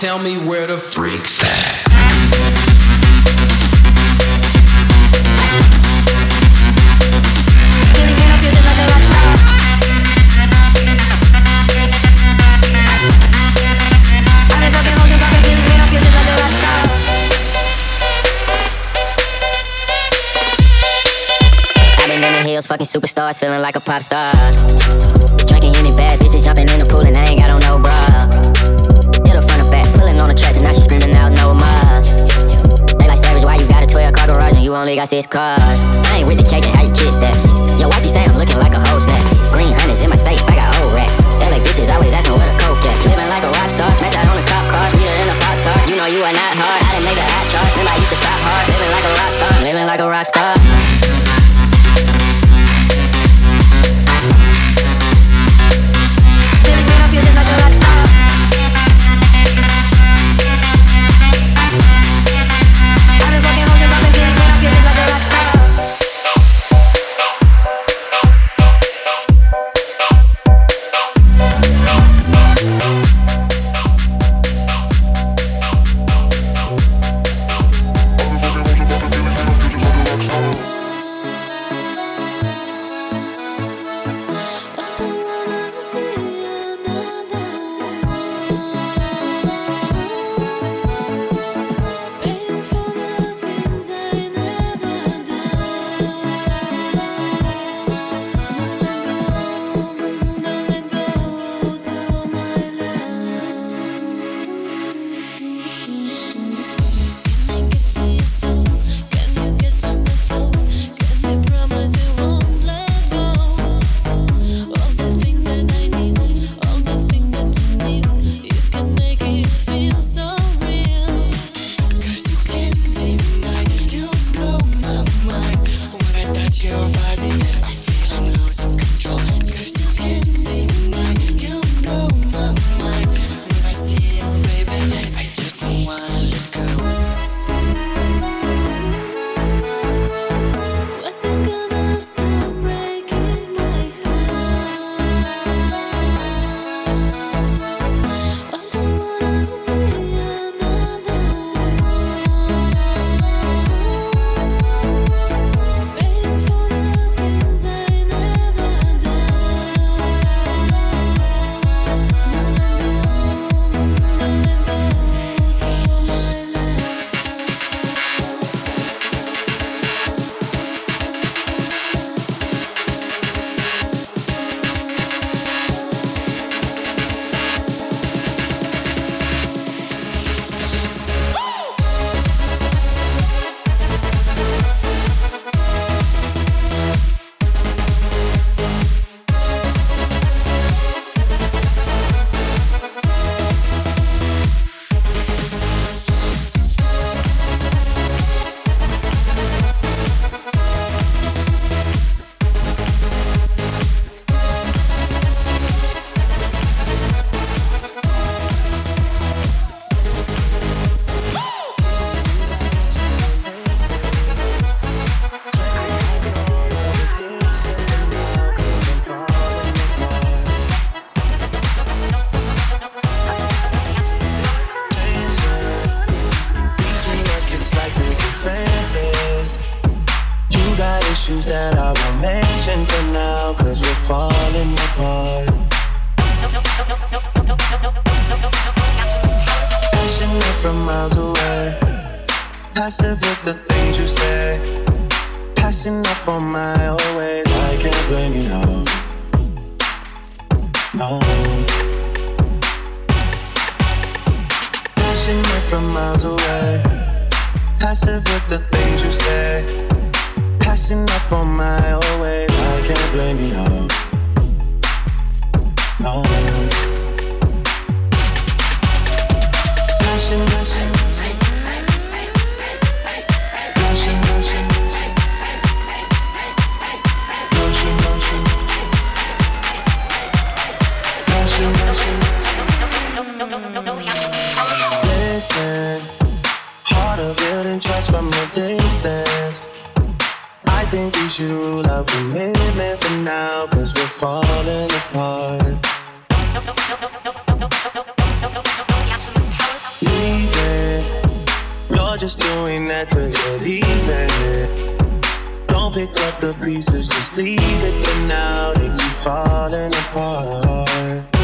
Tell me where the freaks at. Fucking superstars, feeling like a pop star. Drinking any bad bitches, jumping in the pool, and I ain't got on no bra. Hit her front or back, pulling on the tracks, and now she screaming out no more. They like savage, why you got a 12 car garage and you only got six cars? Issues that I won't mention for now, cause we're falling apart. Passionate from miles away. Passive with the things you say. Passing up on my always, I can't blame you, no. No. Passionate from miles away. Passive with the things you say. Passing up on my always, I can't blame you, no. No. Listen, harder building trust from a distance. I think we should rule out commitment for now, cause we're falling apart. Leaving, you're just doing that to get even. Don't pick up the pieces, just leave it for now. They keep falling apart.